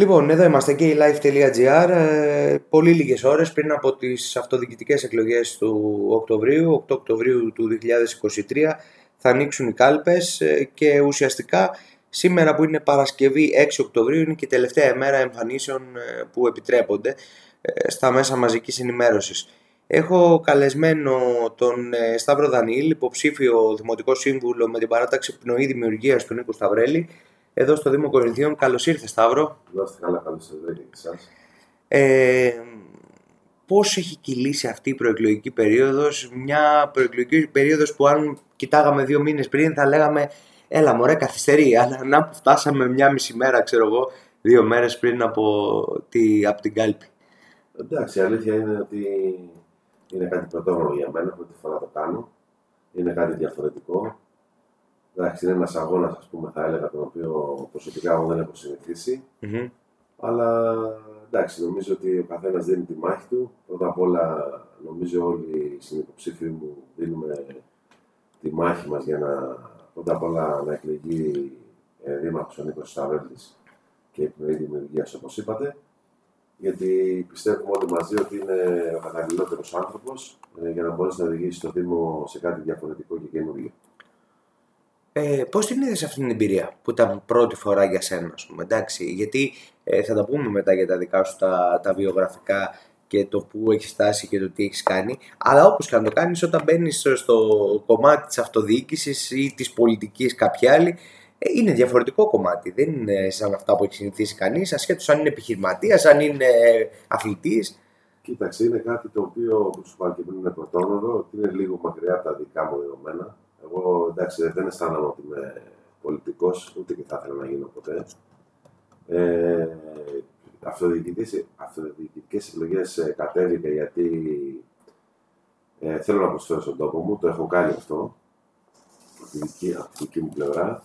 Λοιπόν, εδώ είμαστε και η live.gr. Ε, πολύ λίγες ώρες πριν από τις αυτοδιοικητικές εκλογές του Οκτωβρίου, 8 Οκτωβρίου του 2023, θα ανοίξουν οι κάλπες ε, και ουσιαστικά σήμερα που είναι Παρασκευή 6 Οκτωβρίου είναι και η τελευταία ημέρα εμφανίσεων ε, που επιτρέπονται στα μέσα μαζικής ενημέρωσης. Έχω καλεσμένο τον Σταύρο Δανίλ, υποψήφιο Δημοτικό Σύμβουλο με την παράταξη Πνοή Δημιουργίας του Νίκου Σταυρέλη, εδώ στο Δήμο Κορινθίων. Καλώς ήρθε, Σταύρο. Να είστε καλά, καλώς ήρθατε και εσάς. Ε, Πώς έχει κυλήσει αυτή η προεκλογική περίοδος, μια προεκλογική περίοδος που αν κοιτάγαμε δύο μήνες πριν θα λέγαμε Έλα, μωρέ, καθυστερεί. Αλλά να που φτάσαμε μια μισή μέρα, ξέρω εγώ, δύο μέρες πριν από, τη, από την κάλπη. Εντάξει, η αλήθεια είναι ότι είναι κάτι πρωτόγνωρο για μένα, πρώτη φορά το κάνω. Είναι κάτι διαφορετικό. Εντάξει, είναι ένας αγώνας, ας πούμε, θα έλεγα, τον οποίο προσωπικά εγώ δεν έχω συνηθίσει. Mm-hmm. Αλλά εντάξει, νομίζω ότι ο καθένας δίνει τη μάχη του. Πρώτα απ' όλα, νομίζω όλοι οι συνυποψήφοι μου δίνουμε τη μάχη μας για να πρώτα απ' όλα να εκλεγεί ε, δήμαρχος ο Νίκος Σταβέλη και εκπνοή δημιουργία, όπως είπατε. Γιατί πιστεύουμε όλοι μαζί ότι είναι ο καταλληλότερος άνθρωπος ε, για να μπορέσει να οδηγήσει το Δήμο σε κάτι διαφορετικό και καινούργιο. Ε, πώς την είδες αυτή την εμπειρία που ήταν πρώτη φορά για σένα, ας πούμε, εντάξει, γιατί ε, θα τα πούμε μετά για τα δικά σου τα, τα βιογραφικά και το που έχεις φτάσει και το τι έχεις κάνει. Αλλά όπως και να το κάνεις, όταν μπαίνεις στο κομμάτι της αυτοδιοίκησης ή της πολιτικής, κάποια άλλη, ε, είναι διαφορετικό κομμάτι. Δεν είναι σαν αυτά που έχει συνηθίσει κανείς, ασχέτως αν είναι επιχειρηματίας, αν είναι αθλητής. Κοίταξε, είναι κάτι το οποίο, όπως σου είπα και πριν, είναι πρωτόνοδο, ότι είναι λίγο μακριά από τα δικά μου δεδομένα. Εγώ εντάξει δεν αισθάνομαι ότι είμαι πολιτικός, ούτε και θα ήθελα να γίνω ποτέ. Ε, αυτοδιοικητικές εκλογές ε, κατέβηκα γιατί ε, θέλω να προσφέρω στον τόπο μου, το έχω κάνει αυτό από τη δική, από τη δική μου πλευρά.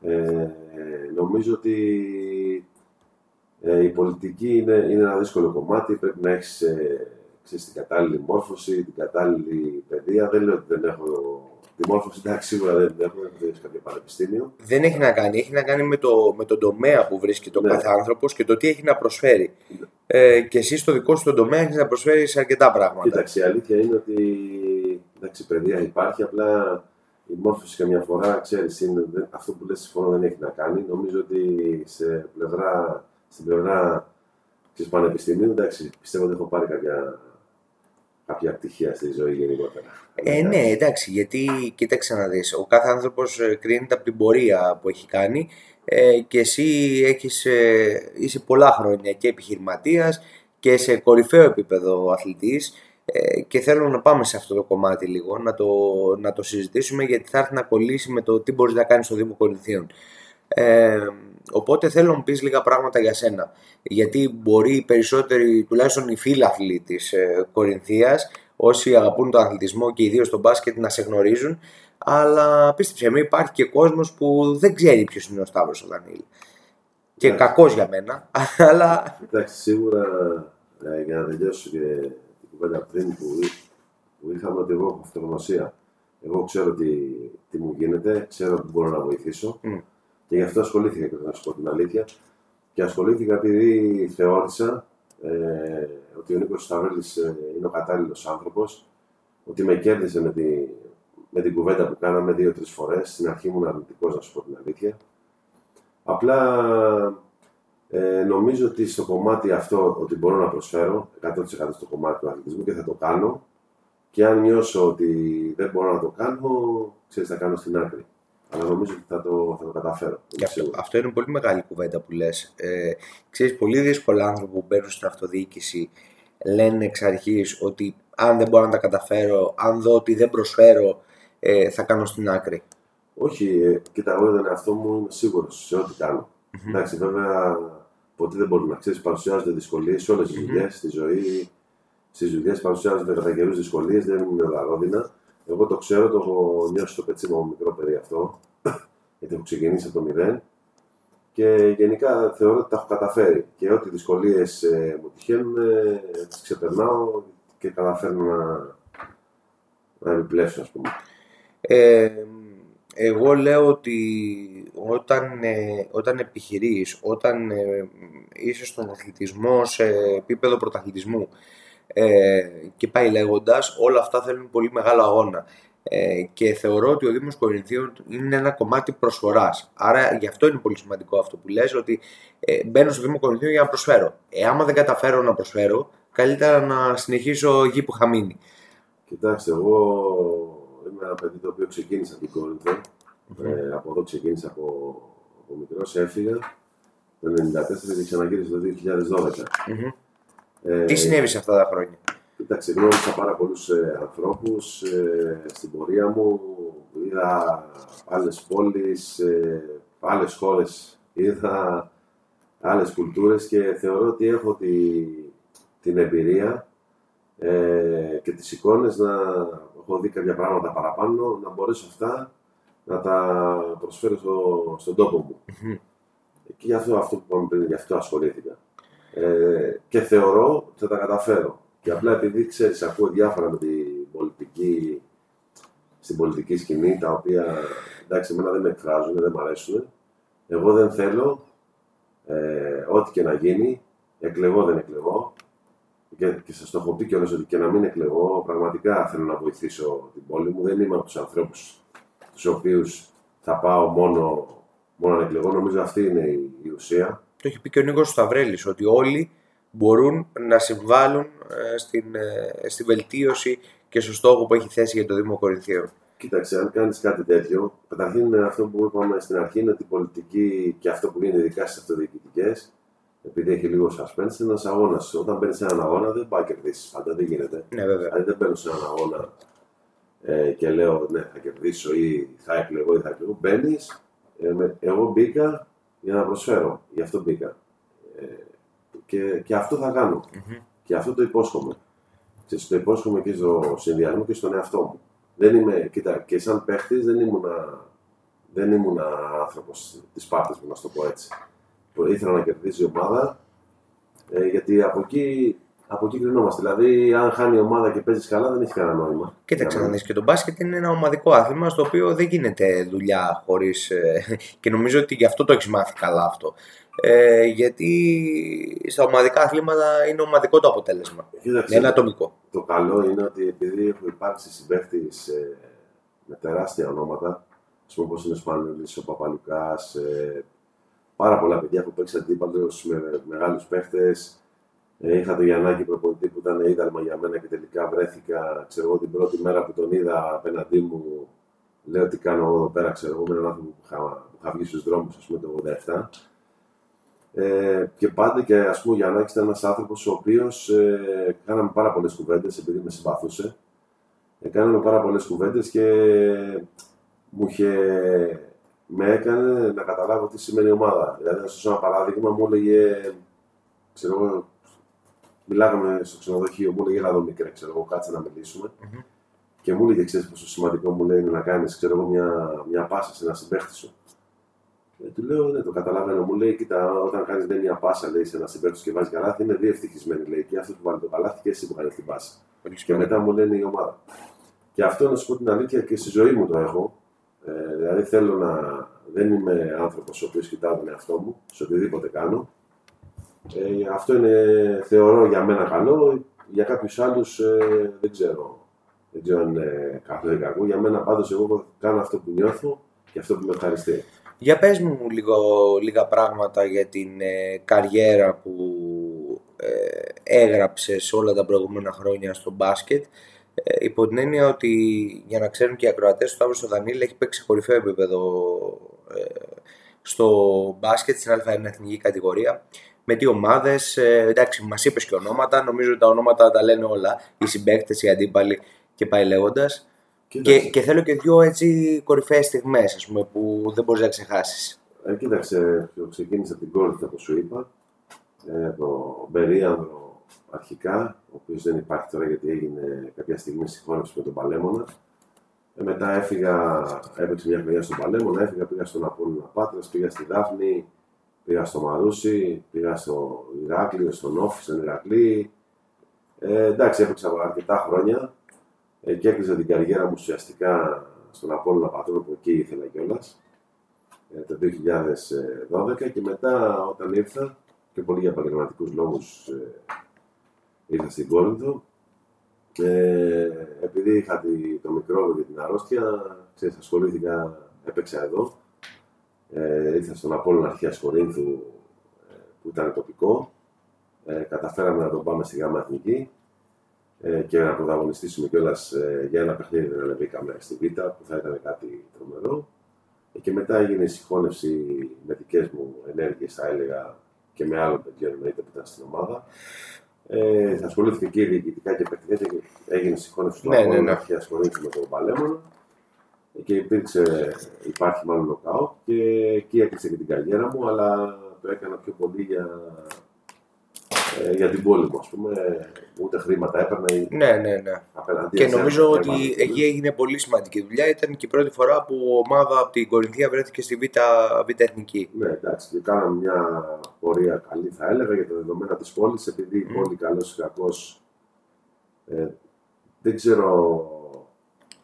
Ε, νομίζω ότι ε, η πολιτική είναι, είναι ένα δύσκολο κομμάτι, πρέπει να έχεις ε, την κατάλληλη μόρφωση, την κατάλληλη παιδεία. Δεν λέω ότι δεν έχω Τη μόρφωση εντάξει, σίγουρα δεν έχουμε, δεν κάποιο πανεπιστήμιο. Δεν έχει να κάνει. Έχει να κάνει με, το, με τον τομέα που βρίσκεται ο ναι. κάθε άνθρωπος και το τι έχει να προσφέρει. Ναι. Ε, και εσύ στο δικό σου τον τομέα έχεις να προσφέρεις αρκετά πράγματα. Κοίταξε, η αλήθεια είναι ότι εντάξει, παιδεία υπάρχει, απλά η μόρφωση καμιά φορά, ξέρεις, αυτό που λες συμφωνώ δεν έχει να κάνει. Νομίζω ότι σε πλευρά, στην πλευρά τη πανεπιστημίου, εντάξει, πιστεύω ότι έχω πάρει κάποια κάποια πτυχία στη ζωή γενικότερα. Ε, ναι, εντάξει, γιατί κοίταξε να δεις, ο κάθε άνθρωπος ε, κρίνεται από την πορεία που έχει κάνει ε, και εσύ έχεις, ε, είσαι πολλά χρόνια και επιχειρηματίας και σε κορυφαίο επίπεδο αθλητής ε, και θέλω να πάμε σε αυτό το κομμάτι λίγο, να το, να το συζητήσουμε γιατί θα έρθει να κολλήσει με το τι μπορείς να κάνεις στο Δήμο Κορινθίων. Ε, οπότε θέλω να μου πεις λίγα πράγματα για σένα. Γιατί μπορεί οι περισσότεροι, τουλάχιστον οι φίλαθλοι της ε, Κορινθίας, όσοι αγαπούν τον αθλητισμό και ιδίως τον μπάσκετ να σε γνωρίζουν, αλλά πίστεψε με υπάρχει και κόσμος που δεν ξέρει ποιος είναι ο Σταύρος ο Δανίλη. Και yeah. κακός για μένα, αλλά... Εντάξει, σίγουρα ε, για να τελειώσω και την κουβέντα πριν που, που είχαμε ότι εγώ έχω αυτογνωσία. Εγώ ξέρω τι, τι μου γίνεται, ξέρω ότι μπορώ να βοηθήσω. Mm. Και γι' αυτό ασχολήθηκα και να σου πω την αλήθεια. Και ασχολήθηκα επειδή θεώρησα ε, ότι ο Νίκος Σταυρέλης ε, είναι ο κατάλληλος άνθρωπος, ότι με κέρδισε με, τη, με την κουβέντα που κάναμε δύο-τρεις φορές. Στην αρχή ήμουν αρνητικός, να σου πω την αλήθεια. Απλά ε, νομίζω ότι στο κομμάτι αυτό ότι μπορώ να προσφέρω 100% στο κομμάτι του αθλητισμού και θα το κάνω. Και αν νιώσω ότι δεν μπορώ να το κάνω, ξέρεις, θα κάνω στην άκρη αλλά νομίζω ότι θα το, θα το καταφέρω. αυτό, αυτό είναι πολύ μεγάλη κουβέντα που λες. Ε, ξέρεις, πολύ δύσκολα άνθρωποι που μπαίνουν στην αυτοδιοίκηση λένε εξ αρχής ότι αν δεν μπορώ να τα καταφέρω, αν δω ότι δεν προσφέρω, ε, θα κάνω στην άκρη. Όχι, ε, κοίτα, εγώ τον εαυτό μου είμαι σίγουρος σε ό,τι κάνω. Mm-hmm. Εντάξει, βέβαια, ποτέ δεν μπορεί να ξέρεις, παρουσιάζονται δυσκολίες σε όλες τις mm-hmm. δουλειές, στη ζωή. Στις δουλειές παρουσιάζονται κατά καιρούς δυσκολίες, δεν είναι όλα ρόδινα. Εγώ το ξέρω, το έχω νιώσει το πετσί μου μικρό παιδί αυτό, γιατί έχω ξεκινήσει από το μηδέν. Και γενικά θεωρώ ότι τα έχω καταφέρει. Και ό,τι δυσκολίες ε, μου τυχαίνουν, ε, τις ξεπερνάω και καταφέρνω να, να επιπλέψω, ας πούμε. Ε, εγώ λέω ότι όταν, ε, όταν επιχειρείς, όταν ε, είσαι στον αθλητισμό σε επίπεδο πρωταθλητισμού ε, και πάει λέγοντας, όλα αυτά θέλουν πολύ μεγάλο αγώνα. Ε, και θεωρώ ότι ο Δήμος Κορινθίων είναι ένα κομμάτι προσφοράς. Άρα γι' αυτό είναι πολύ σημαντικό αυτό που λες, ότι ε, μπαίνω στο Δήμο Κορινθίων για να προσφέρω. Ε, άμα δεν καταφέρω να προσφέρω, καλύτερα να συνεχίσω εκεί που είχα μείνει. Κοιτάξτε, εγώ είμαι ένα παιδί το οποίο ξεκίνησα την Κόρινθο. Ε, από εδώ ξεκίνησα από, από μικρός, έφυγα το 1994 και ξαναγύρισα το 2012. Ε, Τι συνέβη σε αυτά τα χρόνια; Κοίταξε, γνώρισα πάρα πολλούς ε, ανθρώπους ε, στην πορεία μου. Είδα άλλες πόλεις, ε, άλλες χώρες, είδα άλλες κουλτούρες και θεωρώ ότι έχω τη, την εμπειρία ε, και τις εικόνες να έχω δει κάποια πράγματα παραπάνω, να μπορέσω αυτά να τα προσφέρω στο, στον τόπο μου. Και γι' αυτό, αυτό που είπαμε πριν, γι' αυτό ασχολήθηκα. Ε, και θεωρώ ότι θα τα καταφέρω. Και απλά επειδή ξέρεις, ακούω διάφορα με την πολιτική, στην πολιτική σκηνή, τα οποία εντάξει, εμένα δεν με εκφράζουν, δεν μου αρέσουν. Εγώ δεν θέλω ε, ό,τι και να γίνει, εκλεγώ δεν εκλεγώ. Και, και σας το έχω πει κιόλας ότι και να μην εκλεγώ, πραγματικά θέλω να βοηθήσω την πόλη μου. Δεν είμαι από τους ανθρώπους τους οποίους θα πάω μόνο, μόνο να εκλεγώ. Νομίζω αυτή είναι η, η ουσία. Το έχει πει και ο Νίκος Σταυρέλης, ότι όλοι μπορούν να συμβάλλουν ε, στην, ε, στη βελτίωση και στο στόχο που έχει θέσει για το Δήμο Κορινθίων. Κοίταξε, αν κάνεις κάτι τέτοιο, καταρχήν αυτό που είπαμε στην αρχή είναι ότι η πολιτική και αυτό που γίνεται ειδικά στις αυτοδιοικητικές, επειδή έχει λίγο suspense, είναι ένας αγώνας. Όταν μπαίνει σε έναν αγώνα, δεν πάει κερδίσεις πάντα, δεν γίνεται. Ναι, βέβαια. Δηλαδή δεν μπαίνω σε έναν αγώνα ε, και λέω ναι, θα κερδίσω ή θα εκλεγώ ή θα εκλεγώ. Μπαίνεις, ε, εγώ μπήκα για να προσφέρω, γι' αυτό μπήκα. Ε, και, και αυτό θα κανω Και αυτό το υπόσχομαι. Και το υπόσχομαι και στο συνδυασμό και στον εαυτό μου. Δεν είμαι, κοίτα, και σαν παίχτης δεν ήμουν δεν ήμουν άνθρωπος της πάρτης μου, να το πω έτσι. Ήθελα να κερδίσει η ομάδα, ε, γιατί από εκεί, από εκεί κρινόμαστε. Δηλαδή, αν χάνει η ομάδα και παίζεις καλά, δεν έχει κανένα νόημα. Κοίταξε να δει και το μπάσκετ είναι ένα ομαδικό άθλημα στο οποίο δεν γίνεται δουλειά χωρίς. Ε, και νομίζω ότι γι' αυτό το έχεις μάθει καλά αυτό. Ε, γιατί στα ομαδικά αθλήματα είναι ομαδικό το αποτέλεσμα. Κοίταξε, είναι ατομικό. Το καλό είναι ότι επειδή έχουν υπάρξει συμπαίχτε ε, με τεράστια ονόματα, ας πούμε όπως είναι ο Σπανούλης, ο Παπαλουκάς, ε, πάρα πολλά παιδιά που παίξαν αντίπαλου με μεγάλους παίχτες. Ε, είχα τον Γιαννάκη προπονητή που ήταν ίδαλμα για μένα και τελικά βρέθηκα, ξέρω εγώ, την πρώτη μέρα που τον είδα απέναντί μου. Λέω τι κάνω εγώ εδώ πέρα, ξέρω εγώ, με έναν άνθρωπο που είχα, που είχα βγει στους δρόμους, ας πούμε, το 87. Ε, και πάντα και ας πούμε ο Γιάννάκης ήταν ένας άνθρωπος ο οποίος ε, κάναμε πάρα πολλές κουβέντες επειδή με συμπαθούσε. Ε, κάναμε πάρα πολλές κουβέντες και μου είχε, με έκανε να καταλάβω τι σημαίνει ομάδα. Δηλαδή, να σα ένα παράδειγμα, μου έλεγε, ξέρω εγώ, μιλάγαμε στο ξενοδοχείο, μου έλεγε Ελά εδώ μικρέ, ξέρω εγώ, κάτσε να μιλήσουμε. Mm-hmm. Και μου έλεγε, ξέρεις πόσο σημαντικό μου λέει να κάνεις, ξέρω εγώ, μια, μια πάσα σε ένα συμπέχτη σου. Ε, του λέω, ναι, το καταλαβαίνω. Μου λέει, κοίτα, όταν κάνεις μια πάσα λέει, σε ένα συμπέκτη και βάζεις καλάθι, είναι δύο ευτυχισμένοι. Λέει, και αυτός που βάλει το καλάθι και εσύ που κάνει την πάσα. Και μετά μου λένε η ομάδα. Και αυτό να σου πω την αλήθεια και στη ζωή μου το έχω. Ε, δηλαδή θέλω να. Δεν είμαι άνθρωπος ο οποίος κοιτάω τον εαυτό μου σε οτιδήποτε κάνω. Ε, αυτό είναι, θεωρώ για μένα καλό. Για κάποιους άλλους ε, δεν ξέρω. Δεν ξέρω αν είναι καλό ή κακό. Για μένα πάντως εγώ κάνω αυτό που νιώθω και αυτό που με ευχαριστεί. Για πες μου λίγο, λίγα πράγματα για την ε, καριέρα που ε, έγραψες όλα τα προηγούμενα χρόνια στο μπάσκετ ε, υπό την έννοια ότι για να ξέρουν και οι ακροατές ο Σταύρος ο Δανίλη έχει παίξει κορυφαίο επίπεδο ε, στο μπάσκετ στην Α1 εθνική κατηγορία με τι ομάδες. Ε, εντάξει, μας είπες και ονόματα. Νομίζω ότι τα ονόματα τα λένε όλα. Οι συμπαίκτες, οι αντίπαλοι και πάει λέγοντας. Και, και θέλω και δύο έτσι κορυφαίες στιγμές που δεν μπορείς να ξεχάσεις. Ε, κοίταξε, ξεκίνησα την κόρη όπως σου είπα. Ε, το Μπερίανδρο αρχικά, ο οποίος δεν υπάρχει τώρα γιατί έγινε κάποια στιγμή συγχώνευση με τον Παλέμονα. Ε, μετά έφυγα, έπαιξε μια χρονιά στον Παλέμονα, έφυγα, πήγα στον Απόλλωνα Πάτρας, πήγα στη Δάφνη, πήγα στο Μαρούσι, πήγα στο Ηράκλειο, στον Όφη, στον Ηρακλή. Ε, εντάξει, έπαιξα αρκετά χρόνια ε, και έκλεισα την καριέρα μου ουσιαστικά στον Απόλλωνα Πατρόνο που εκεί ήθελα κιόλας ε, το 2012 και μετά όταν ήρθα και πολύ για επαγγελματικούς λόγους ε, ήρθα στην Κόρινθο ε, επειδή είχα το μικρό για την αρρώστια, ξέρεις, ασχολήθηκα, έπαιξα εδώ. Ε, ήρθα στον Απόλλωνα Αρχαίας Κορίνθου ε, που ήταν τοπικό. Ε, καταφέραμε να τον πάμε στη Γάμα Εθνική ε, και να πρωταγωνιστήσουμε κιόλας ε, για ένα παιχνίδι δεν ανεβήκαμε στη Β που θα ήταν κάτι τρομερό. Ε, και μετά έγινε η συγχώνευση με δικές μου ενέργειες, θα έλεγα, και με άλλων παιδιών εννοείται που ήταν στην ομάδα. Ε, ασχολήθηκε και διοικητικά και παιχνίδια και έγινε συγχώνευση του ναι, ναι, ναι. αρχαία ασχολήθηκε με τον Παλέμονα και υπήρξε, υπάρχει μάλλον νοκάουτ και εκεί έκλεισε και την καριέρα μου, αλλά το έκανα πιο πολύ για ε, για την πόλη μου, ας πούμε. Ούτε χρήματα έπαιρνε. Ναι, ναι, ναι. Και νομίζω ότι εκεί έγινε πολύ σημαντική δουλειά. Ήταν και η πρώτη φορά που η ομάδα από την Κορινθία βρέθηκε στη Β' Β' Εθνική. Ναι, εντάξει. Και κάναμε μια πορεία καλή, θα έλεγα, για τα δεδομένα της πόλης, επειδή η πόλη, καλός ή κακός, ε, δεν ξέρω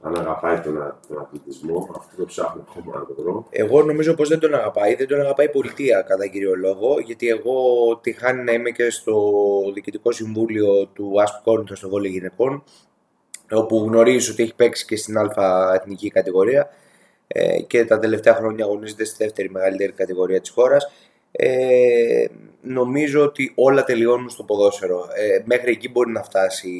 αν αγαπάει τον, τον αθλητισμό. Αυτό το ψάχνω ακόμα να το βρω. Εγώ νομίζω πως δεν τον αγαπάει. Δεν τον αγαπάει η πολιτεία κατά κύριο λόγο. Γιατί εγώ τυχάνει να είμαι και στο διοικητικό συμβούλιο του ΑΣΠ Κόρνηθο στο Βόλιο Γυναικών. Όπου γνωρίζει ότι έχει παίξει και στην Α εθνική κατηγορία ε, και τα τελευταία χρόνια αγωνίζεται στη δεύτερη μεγαλύτερη κατηγορία της χώρας. Ε, νομίζω ότι όλα τελειώνουν στο ποδόσφαιρο. Ε, μέχρι εκεί μπορεί να φτάσει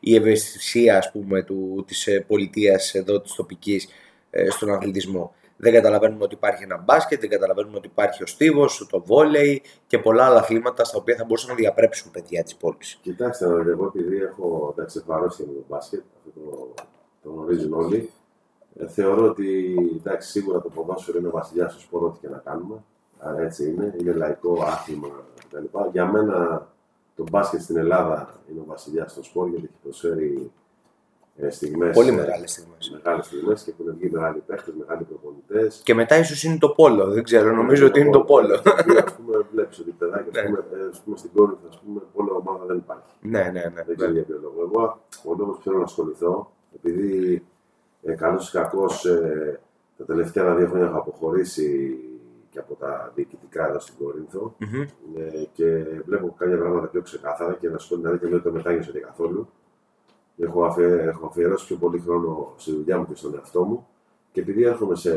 η ευαισθησία ας πούμε του, της ε, πολιτείας εδώ της τοπικής ε, στον αθλητισμό. Δεν καταλαβαίνουμε ότι υπάρχει ένα μπάσκετ, δεν καταλαβαίνουμε ότι υπάρχει ο στίβος, το βόλεϊ και πολλά άλλα αθλήματα στα οποία θα μπορούσαν να διαπρέψουν παιδιά της πόλης. Κοιτάξτε, εγώ επειδή έχω εντάξει, με το μπάσκετ, αυτό το, το γνωρίζουν όλοι. Ε, θεωρώ ότι εντάξει, σίγουρα το ποδόσφαιρο είναι ο βασιλιάς του σπορ, ό,τι και να κάνουμε. Άρα έτσι είναι, είναι λαϊκό άθλημα κτλ. Για μένα το μπάσκετ στην Ελλάδα είναι ο βασιλιάς στο σπορ γιατί έχει προσφέρει ε, στιγμές, Πολύ μεγάλες στιγμές. Μεγάλες στιγμές και έχουν βγει μεγάλοι παίχτες, μεγάλοι προπονητές. Και μετά ίσως είναι το πόλο. Δεν ξέρω, νομίζω ότι είναι το πόλο. Α πούμε, βλέπεις ότι παιδάκια ναι. ας πούμε, στην κόρη ας πούμε, πόλο ομάδα δεν υπάρχει. Ναι, ναι, ναι. Δεν ξέρω για ποιο λόγο. Εγώ ο λόγος που θέλω να ασχοληθώ, επειδή ε, καλός ή κακός ε, τα τελευταία δύο χρόνια έχω αποχωρήσει και από τα διοικητικά εδώ στην Κορίνθο mm-hmm. ε, και βλέπω κάποια πράγματα πιο ξεκάθαρα και να σου πω την αλήθεια δεν το μετάνιωσα και καθόλου. Έχω, αφιε, έχω αφιερώσει πιο πολύ χρόνο στη δουλειά μου και στον εαυτό μου και επειδή έρχομαι σε,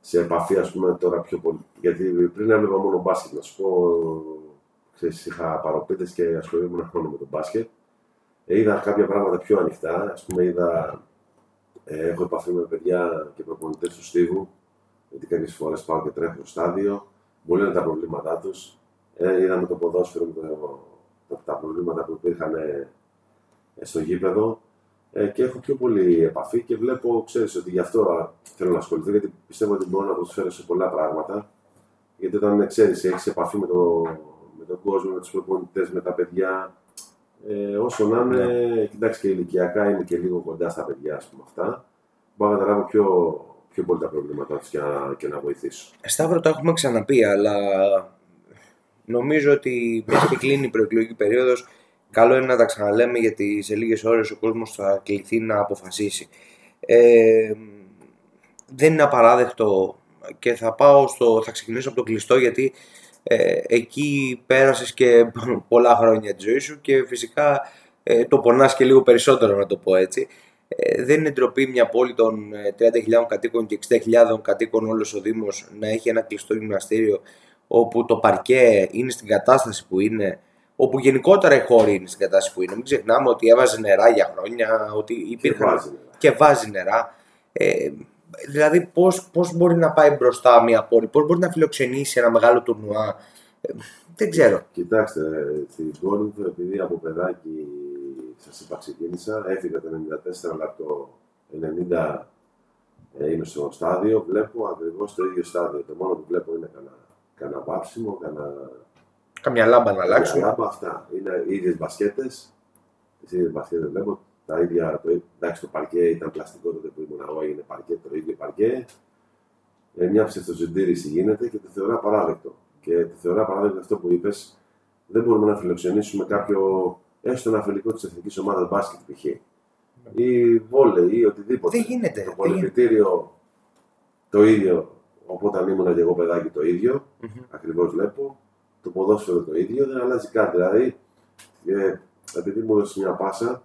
σε επαφή, ας πούμε, τώρα πιο πολύ. Γιατί πριν έβλεπα μόνο μπάσκετ, να σου πω, ξέρεις, είχα παροπίτες και ασχολούμαι χρόνο με τον μπάσκετ. Ε, είδα κάποια πράγματα πιο ανοιχτά, ας πούμε, είδα, ε, έχω επαφή με παιδιά και προπονητές του Στίβου, γιατί κάποιες φορές πάω και τρέχω στο στάδιο, μου λένε τα προβλήματά τους. Ε, είδαμε το ποδόσφαιρο με το, τα προβλήματα που υπήρχαν ε, στο γήπεδο ε, και έχω πιο πολύ επαφή και βλέπω, ξέρεις ότι γι' αυτό θέλω να ασχοληθώ, γιατί πιστεύω ότι μπορώ να προσφέρω σε πολλά πράγματα. Γιατί όταν ξέρεις, έχεις επαφή με, το, με τον κόσμο, με τους προπονητές, με τα παιδιά, ε, όσο να είναι, ναι. κοιτάξτε και ηλικιακά είναι και λίγο κοντά στα παιδιά, ας πούμε αυτά. Μπορώ να καταλάβω πιο, πιο πολύ τα προβλήματά του και, να, και να βοηθήσω. Ε, Σταύρο, το έχουμε ξαναπεί, αλλά νομίζω ότι μια και κλείνει η προεκλογική περίοδος, καλό είναι να τα ξαναλέμε γιατί σε λίγες ώρες ο κόσμος θα κληθεί να αποφασίσει. Ε, δεν είναι απαράδεκτο και θα πάω στο, θα ξεκινήσω από το κλειστό γιατί ε, εκεί πέρασες και πολλά χρόνια της ζωής σου και φυσικά ε, το πονάς και λίγο περισσότερο να το πω έτσι. Ε, δεν είναι ντροπή μια πόλη των 30.000 ε, κατοίκων και 60.000 κατοίκων όλος ο Δήμος να έχει ένα κλειστό γυμναστήριο όπου το παρκέ είναι στην κατάσταση που είναι, όπου γενικότερα η χώρη είναι στην κατάσταση που είναι. Μην ξεχνάμε ότι έβαζε νερά για χρόνια, ότι υπήρχαν και βάζει νερά. Και βάζει νερά. Ε, δηλαδή πώς, πώς μπορεί να πάει μπροστά μια πόλη, πώς μπορεί να φιλοξενήσει ένα μεγάλο τουρνουά; Ε, δεν ξέρω. Κοιτάξτε, στην πόλη επειδή από παιδάκι σας είπα ξεκίνησα, έφυγα το 94, αλλά το 90 ε, είμαι στο στάδιο, βλέπω ακριβώς το ίδιο στάδιο. Το μόνο που βλέπω είναι κανένα, κανένα βάψιμο, κανένα... Καμιά λάμπα να αλλάξουν. Καμιά λάμπα αυτά. Είναι οι ίδιες μπασκέτες. Τις ίδιες μπασκέτες βλέπω. Τα ίδια, το, εντάξει, το παρκέ ήταν πλαστικό τότε που ήμουν εγώ, είναι παρκέ, το ίδιο παρκέ. Ε, μια ψευτοζυντήρηση γίνεται και το θεωρώ απαράδεκτο. Και το θεωρώ απαράδεκτο αυτό που είπες. Δεν μπορούμε να φιλοξενήσουμε κάποιο έστω ένα φιλικό της εθνικής ομάδας μπάσκετ π.χ. ή βόλεϊ ή οτιδήποτε. Δεν γίνεται. Το δεν πολυπητήριο το ίδιο. Οπότε αν ήμουν και εγώ παιδάκι το ίδιο, γίνεται. Μμμ. ακριβώς βλέπω. Το ποδόσφαιρο το ίδιο, δεν αλλάζει κάτι. Δηλαδή, ε, επειδή μου έδωσες μια πάσα,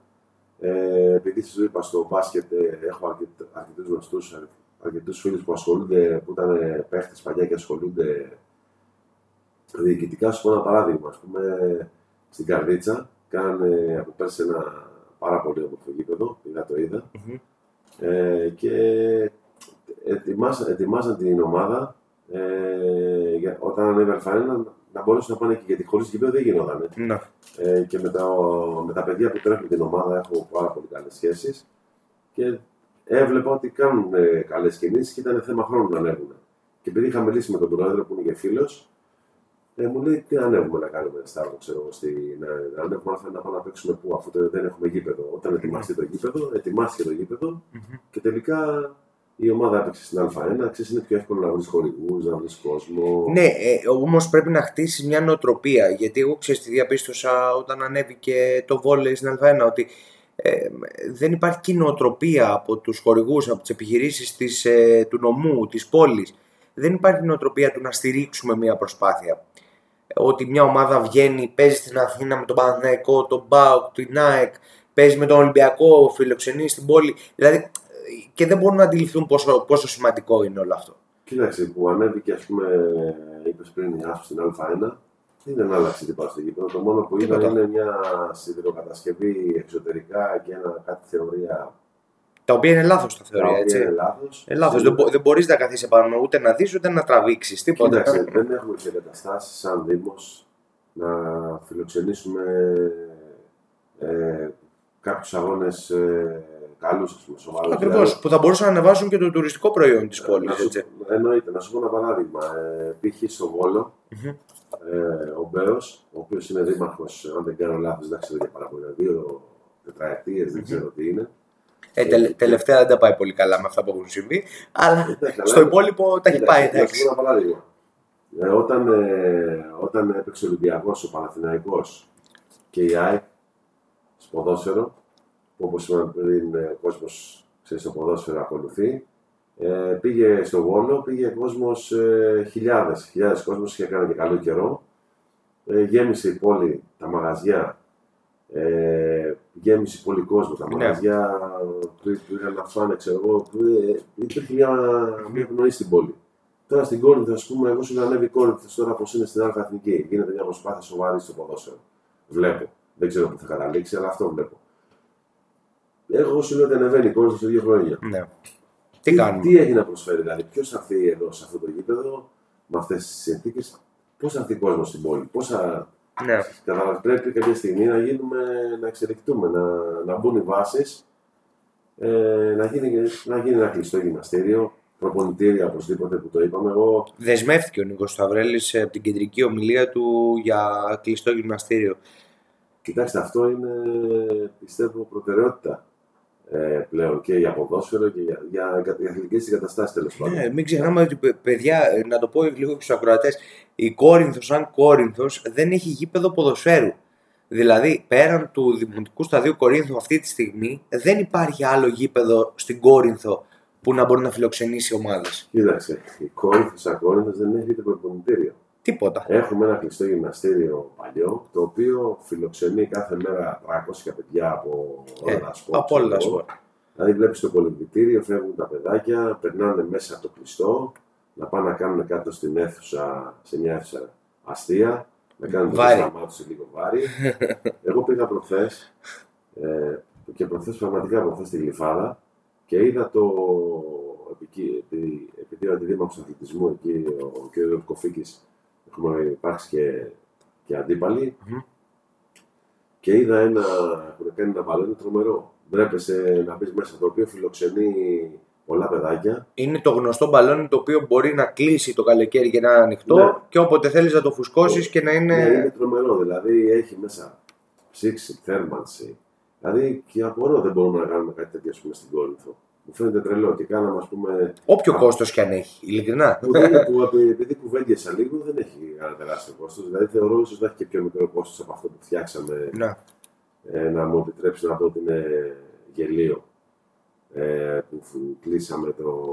ε, επειδή σα είπα στο μπάσκετ, ε, έχω αρκετ, αρκετούς γνωστούς, αρκετούς φίλους που ασχολούνται, που ήταν παίχτες παλιά και ασχολούνται διοικητικά. Σου πω ένα παράδειγμα. Ας πούμε, στην Καρδίτσα κάνανε από πέρσι ένα πάρα πολύ όμορφο γήπεδο, πήγα το είδα. Μμμ. Ε, και ετοιμάσαν, ετοιμάζαν την ομάδα ε, για, όταν ανέβαινε φανέλα να μπορέσουν να πάνε και γιατί χωρίς γήπεδο δεν γινόταν. Ναι. Ε, και με τα, με τα παιδιά που τρέχουν την ομάδα έχω πάρα πολύ καλές σχέσεις και έβλεπα ότι κάνουν ε, καλές κινήσεις και ήταν θέμα χρόνου να ανέβουν. Και επειδή είχα μιλήσει με τον πρόεδρο που είναι και φίλος, ε, μου λέει τι ανέβουμε να κάνουμε Σταύρο, ξέρω εγώ, στη, να, να ανέβουμε να, να πάμε να παίξουμε πού, αφού δεν δεν έχουμε γήπεδο. Όταν ετοιμαστεί το γήπεδο, ετοιμάστηκε το γήπεδο Μμμ. και τελικά η ομάδα έπαιξε στην Α1. Ξέρεις, είναι πιο εύκολο να βρεις χορηγούς, να βρεις κόσμο. Ναι, ε, όμως πρέπει να χτίσει μια νοοτροπία. Γιατί εγώ ξέρω τι διαπίστωσα όταν ανέβηκε το βόλεϊ στην Α1, ότι ε, δεν υπάρχει και νοοτροπία από τους χορηγούς, από τις επιχειρήσεις ε, του νομού, της πόλης. Δεν υπάρχει νοοτροπία του να στηρίξουμε μια προσπάθεια. Ότι μια ομάδα βγαίνει, παίζει στην Αθήνα με τον Παναθηναϊκό, τον ΜΠΑΟΚ, την ΑΕΚ, παίζει με τον Ολυμπιακό, φιλοξενεί στην πόλη. Δηλαδή ε, και δεν μπορούν να αντιληφθούν πόσο, πόσο σημαντικό είναι όλο αυτό. Κοίταξε, που ανέβηκε, ας πούμε, είπες πριν η Άσο στην Α1, δεν άλλαξε τίποτα στο γήπεδο. Το μόνο που είδα Τίποτα. είναι μια σιδηροκατασκευή εξωτερικά και ένα, κάτι θεωρία. Τα οποία είναι λάθος τα τα θεωρία, οποία έτσι. είναι λάθος. Ε, λάθος. Δεν, μπο- δεν μπορείς να καθίσεις επάνω ούτε να δεις ούτε να τραβήξεις. Τίποτα. Κοίταξε, δεν έχουμε και εγκαταστάσεις σαν Δήμος να φιλοξενήσουμε ε, κάποιους αγώνες ε, καλούς, ας πούμε, σοβαρούς. Ακριβώς. Που θα μπορούσαν να ανεβάσουν και το τουριστικό προϊόν της πόλης. Να σου- Εννοείται. Να σου πω ένα παράδειγμα. Ε, π.χ. στο Βόλο, ε, ο Μπέος, ο οποίος είναι δήμαρχος, αν δεν κάνω λάθος, εντάξει, εδώ και πάρα πολύ, δύο τετραετίες, δεν ξέρω τι είναι. Ε, τελε- τελευταία δεν τα πάει πολύ καλά με αυτά που έχουν συμβεί. Αλλά Εντάξει, αλλά- στο υπόλοιπο τα έχει Κοίταξε, πάει Να σου εντάξει. πω ένα παράδειγμα. Ε, όταν, ε, όταν έπαιξε ο Ολυμπιακός, ο Παναθηναϊκός και η ΑΕΚ στο ποδόσφαιρο, που όπως είπαμε πριν, ε, ο κόσμος στο ποδόσφαιρο ακολουθεί, ε, πήγε στο Βόλο, πήγε κόσμος ε, χιλιάδες. Χιλιάδες κόσμος και έκανε και καλό καιρό. Ε, γέμισε η πόλη, τα μαγαζιά. Ε, γέμισε η πόλη κόσμο, τα Ναι. μαγαζιά που πήγαν να φάνε, ξέρω εγώ. που, ε, υπήρχε μια, μια πνοή στην πόλη. Τώρα στην Κόρινθο, ας πούμε, εγώ σου είχα ανέβει η Κόρινθο τώρα πώ είναι στην Αλφα Εθνική. Γίνεται μια προσπάθεια σοβαρή στο ποδόσφαιρο. Βλέπω. Δεν ξέρω πού θα καταλήξει, αλλά αυτό βλέπω. Εγώ σου λέω ότι ανεβαίνει η Κόρινθο σε δύο χρόνια. Ναι. Τι κάνουμε; Τι έχει να προσφέρει, δηλαδή, ποιος θα έρθει εδώ σε αυτό το γήπεδο με αυτές τις συνθήκες, πώς θα έρθει κόσμος στην πόλη, πόσα. Ναι. Κατάλαβε, πρέπει κάποια στιγμή να γίνουμε, να εξελιχτούμε, να, να μπουν οι βάσεις, ε, να, γίνει, να γίνει ένα κλειστό γυμναστήριο, προπονητήρια οπωσδήποτε που το είπαμε. Εγώ Δεσμεύτηκε ο Νίκος Σταυρέλης από την κεντρική ομιλία του για κλειστό γυμναστήριο. Κοιτάξτε, αυτό είναι πιστεύω προτεραιότητα ε, πλέον και για ποδόσφαιρο και για, για, για αθλητικές εγκαταστάσεις τέλος πάντων. Ναι, μην ξεχνάμε ότι παι- παιδιά, ε, να το πω λίγο και στους ακροατές, η Κόρινθος, σαν Κόρινθος, δεν έχει γήπεδο ποδοσφαίρου. Δηλαδή, πέραν του Δημοτικού Σταδίου Κορίνθου αυτή τη στιγμή, δεν υπάρχει άλλο γήπεδο στην Κόρινθο που να μπορεί να φιλοξενήσει ομάδες. Κοίταξε, η Κόρινθος σαν Κόρινθος δεν έχει ούτε προπονητήριο. Τίποτα. Έχουμε ένα κλειστό γυμναστήριο παλιό, το οποίο φιλοξενεί κάθε μέρα 300 παιδιά από όλα Ε, τα σπορ. από όλα τα ξέρω εγώ. σπορ. Δηλαδή, βλέπεις το πολυμπητήριο, φεύγουν τα παιδάκια, περνάνε μέσα από το κλειστό, να πάνε να κάνουν κάτω στην αίθουσα, σε μια αίθουσα αστεία, να κάνουν το Βάρη. σταμά του σε λίγο βάρη. Εγώ πήγα προχθές ε, και προχθές πραγματικά προχθές στη Γλυφάδα και είδα το. Επειδή, επειδή ο αντιδήμαρχο αθλητισμού εκεί, ο κ. Κοφίκης, έχουμε υπάρξει και, και αντίπαλοι, Μμμ. και είδα ένα, έχουν κάνει ένα μπαλόνι τρομερό. Βρέπεσαι να μπεις μέσα, το οποίο φιλοξενεί πολλά παιδάκια. Είναι το γνωστό μπαλόνι το οποίο μπορεί να κλείσει το καλοκαίρι και να είναι ανοιχτό Ναι. και όποτε θέλεις να το φουσκώσεις και να είναι. Ναι, είναι τρομερό. Δηλαδή έχει μέσα ψήξη, θέρμανση. Δηλαδή και απορώ δεν μπορούμε να κάνουμε κάτι τέτοιο ας πούμε, στην Κόρινθο. Μου φαίνεται τρελό και κάναμε ας πούμε. Όποιο Α. κόστος κι αν έχει, ειλικρινά. που δεν- που απε- επειδή κουβέντιασα λίγο δεν έχει ένα τεράστιο κόστος. Δηλαδή θεωρώ ίσως να έχει και πιο μικρό κόστος από αυτό που φτιάξαμε. Ναι. Ε, να μου επιτρέψει να πω ότι είναι γελίο ε, που κλείσαμε το,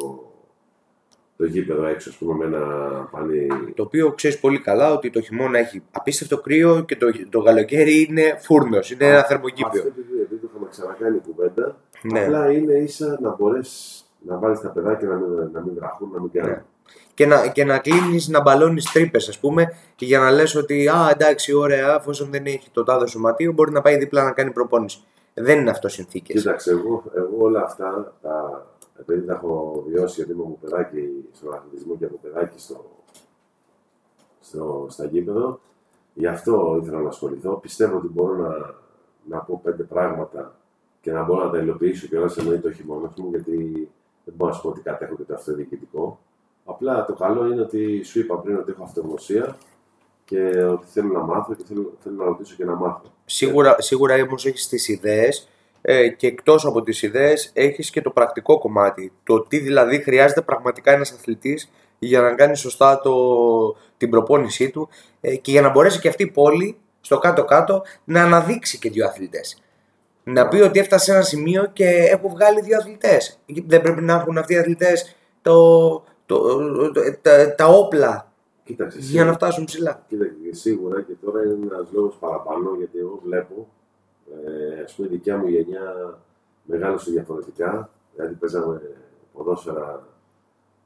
το γήπεδο έξω, ας πούμε, με ένα πανί. Το οποίο ξέρεις πολύ καλά ότι το χειμώνα έχει απίστευτο κρύο και το, το καλοκαίρι είναι φούρνος, είναι ένα θερμοκήπιο. Αυτό δεν το είχαμε ξανακάνει κουβέντα. Ναι. Απλά είναι ίσα να μπορέσει να βάλεις τα παιδάκια να μην, να μην βραχούν, να μην κάνουν. Ναι. Και να, και να κλείνεις να μπαλώνεις τρύπες, ας πούμε, και για να λες ότι α, εντάξει, ωραία, εφόσον δεν έχει το τάδε σωματείο, μπορεί να πάει δίπλα να κάνει προπόνηση. Δεν είναι αυτός συνθήκες. Κοίταξε, εγώ, εγώ όλα αυτά τα, επειδή τα έχω βιώσει γιατί είμαι από παιδάκι στον αθλητισμό και από παιδάκι στο, στο, στα γήπεδο, γι' αυτό ήθελα να ασχοληθώ. Πιστεύω ότι μπορώ να, να πω πέντε πράγματα και να μπορώ να τα υλοποιήσω και όλα εννοεί το χειμώνα μου, γιατί δεν μπορώ να σου πω ότι κατέχω και το αυτοδιοικητικό. Απλά το καλό είναι ότι σου είπα πριν ότι έχω αυτογνωσία και ότι θέλω να μάθω και θέλω, θέλω να ρωτήσω και να μάθω. Σίγουρα, σίγουρα όμως έχεις τις ιδέες ε, και εκτός από τις ιδέες έχεις και το πρακτικό κομμάτι. Το τι δηλαδή χρειάζεται πραγματικά ένας αθλητής για να κάνει σωστά το, την προπόνησή του ε, και για να μπορέσει και αυτή η πόλη στο κάτω-κάτω να αναδείξει και δύο αθλητές. Να πει ότι έφτασε σε ένα σημείο και έχω βγάλει δύο αθλητές. Δεν πρέπει να έχουν αυτοί οι αθλητές το, το, τα, τα όπλα Κοίταξε, για να φτάσουν ψηλά. Κοίταξε, σίγουρα και τώρα είναι ένας λόγος παραπάνω γιατί εγώ βλέπω ε, ας πούμε η δικιά μου γενιά μεγάλωσε διαφορετικά. Δηλαδή παίζαμε ποδόσφαιρα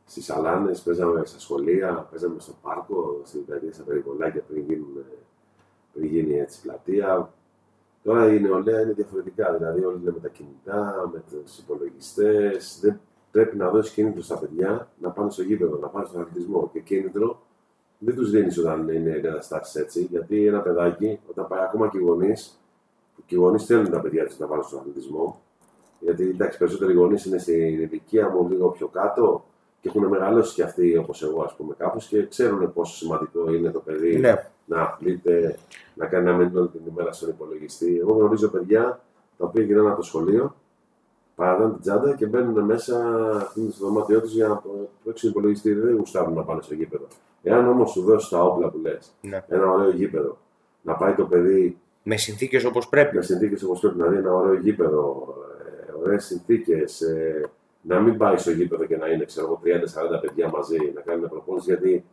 στις αλάνες, παίζαμε στα σχολεία, παίζαμε στο πάρκο, στην πλατεία, στα περιβολάκια πριν, γίνουν, πριν γίνει έτσι πλατεία. Τώρα η νεολαία είναι διαφορετικά. Δηλαδή, όλοι είναι με τα κινητά, με τους υπολογιστές. Δεν πρέπει να δώσεις κίνητρο στα παιδιά να πάνε στο γήπεδο, να πάνε στον αθλητισμό. Και κίνητρο δεν τους δίνεις όταν είναι εγκαταστάσεις έτσι. Γιατί ένα παιδάκι, όταν πάει ακόμα και οι γονείς, και οι γονείς θέλουν τα παιδιά τους να βάλουν στον αθλητισμό. Γιατί εντάξει, περισσότεροι γονείς είναι στην ηλικία μου λίγο πιο κάτω και έχουν μεγαλώσει κι αυτοί όπως εγώ, ας πούμε, κάπως και ξέρουν πόσο σημαντικό είναι το παιδί ναι. Να αθλείται, να κάνει να μένει όλη την ημέρα στον υπολογιστή. Εγώ γνωρίζω παιδιά τα οποία γυρνάνε από το σχολείο, παραδάνε την τσάντα και μπαίνουν μέσα στο δωμάτιό τους για να παίξουν υπολογιστή. Δεν γουστάρουν να πάνε στο γήπεδο. Εάν όμως σου δώσεις τα όπλα που λες, ναι. ένα ωραίο γήπεδο, να πάει το παιδί με συνθήκες όπως πρέπει. Με συνθήκες όπως πρέπει, δηλαδή ένα ωραίο γήπεδο, ε, ωραίες συνθήκες. Ε, να μην πάει στο γήπεδο και να είναι 30-40 παιδιά μαζί να κάνουν προπόνηση, γιατί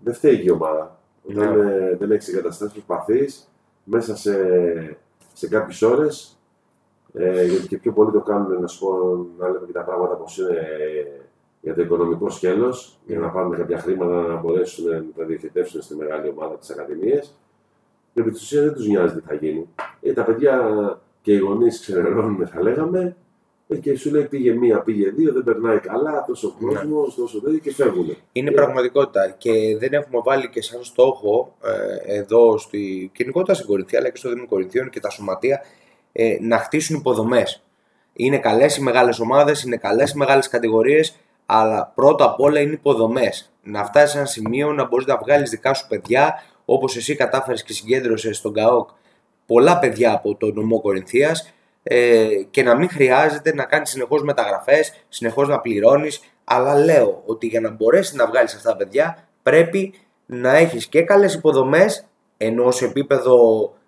δεν φταίει η ομάδα. Ναι. Όταν ε, δεν έχεις εγκαταστάσεις, προσπαθεί μέσα σε, σε κάποιες ώρες. Ε, γιατί και πιο πολλοί το κάνουν, να σου πω, να λέμε και τα πράγματα πώς είναι για το οικονομικό σκέλος, για να πάρουν κάποια χρήματα να μπορέσουν να τα διοικητεύσουν στη μεγάλη ομάδα της Ακαδημίας επί της ουσίας δεν τους νοιάζει τι θα γίνει. Ε, τα παιδιά και οι γονείς ξενερώνουν, θα λέγαμε, ε, και σου λέει πήγε μία, πήγε δύο, δεν περνάει καλά, τόσο ναι. κόσμος, ναι. τόσο τέτοιο και φεύγουν. Είναι πραγματικότητα και δεν έχουμε βάλει και σαν στόχο ε, εδώ στη κοινικότητα στην Κορινθία αλλά και στο Δήμο Κορινθίων και τα σωματεία ε, να χτίσουν υποδομές. Είναι καλές οι μεγάλες ομάδες, είναι καλές οι μεγάλες κατηγορίες, αλλά πρώτα απ' όλα είναι υποδομές. Να φτάσεις σε ένα σημείο να μπορείς να βγάλεις δικά σου παιδιά, όπως εσύ κατάφερες και συγκέντρωσες στον ΚΑΟΚ πολλά παιδιά από το νομό Κορινθίας ε, και να μην χρειάζεται να κάνεις συνεχώς μεταγραφές, συνεχώς να πληρώνεις, αλλά λέω ότι για να μπορέσεις να βγάλεις αυτά τα παιδιά πρέπει να έχεις και καλές υποδομές ενώ σε επίπεδο